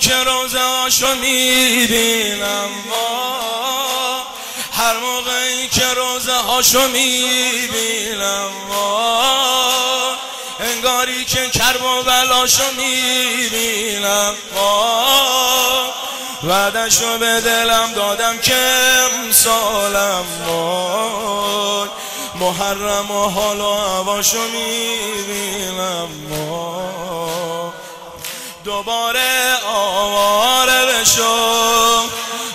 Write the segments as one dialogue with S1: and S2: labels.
S1: که روزه هاشو می‌بینم هر موقعی که روزه هاشو می‌بینم انگاری که کرب و بلاشو می‌بینم وعدشو به دلم دادم که امسالم محرم و حال و هواشو می‌بینم دوباره آواره بشو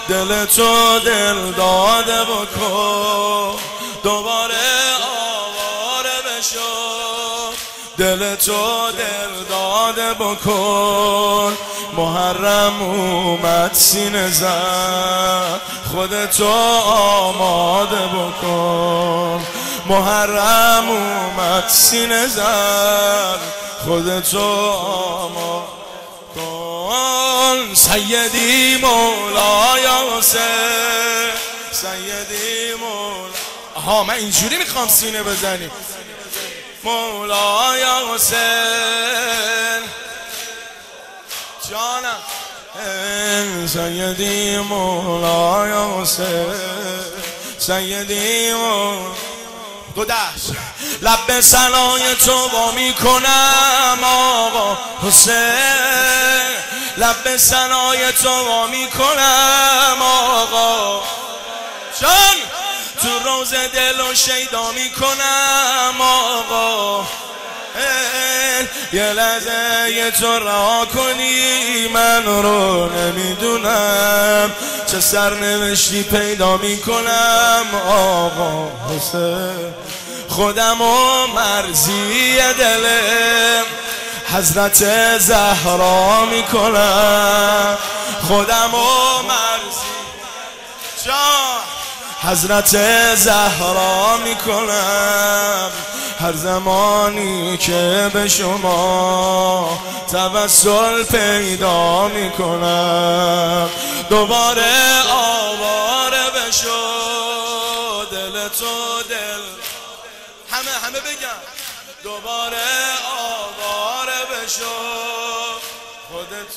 S1: دل تو دل داده بکن دوباره آواره بشو دل تو دل داده بکن محرم اومد سینه زن. خودتو آماده بکن محرم اومد سینه زن. خودتو آماده کن سیدی مولای حسین سیدی مولا. آها من اینجوری می‌خوام سینه بزنیم. مولای حسین جانم. سیدی مولای حسین سیدی مولا. دو دست لب سنای تو با می‌کنم آقا حسین. لب سنای تو می‌کنم آقا. جان تو روز دل و شیدا می‌کنم آقا. یه لحظه یه تو رها کنی من رو نمی‌دونم. چه سرنوشتی پیدا می‌کنم آقا. حسین خودم و مرزی دلم. حضرت زهرا می‌کنم خودم و مرزی. جان. حضرت زهرا می‌کنم هر زمانی که به شما توسل پیدا می‌کنم دوباره آواره بشو. دل تو دل. همه همه بگم. دوباره آواره بشو خودت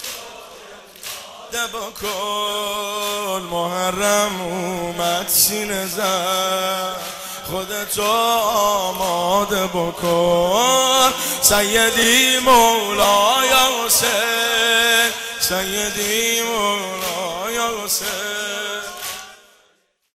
S1: بکن محرم اومد سینه زن خودتو آماده بکن. سیدی مولای حسین سیدی مولای حسین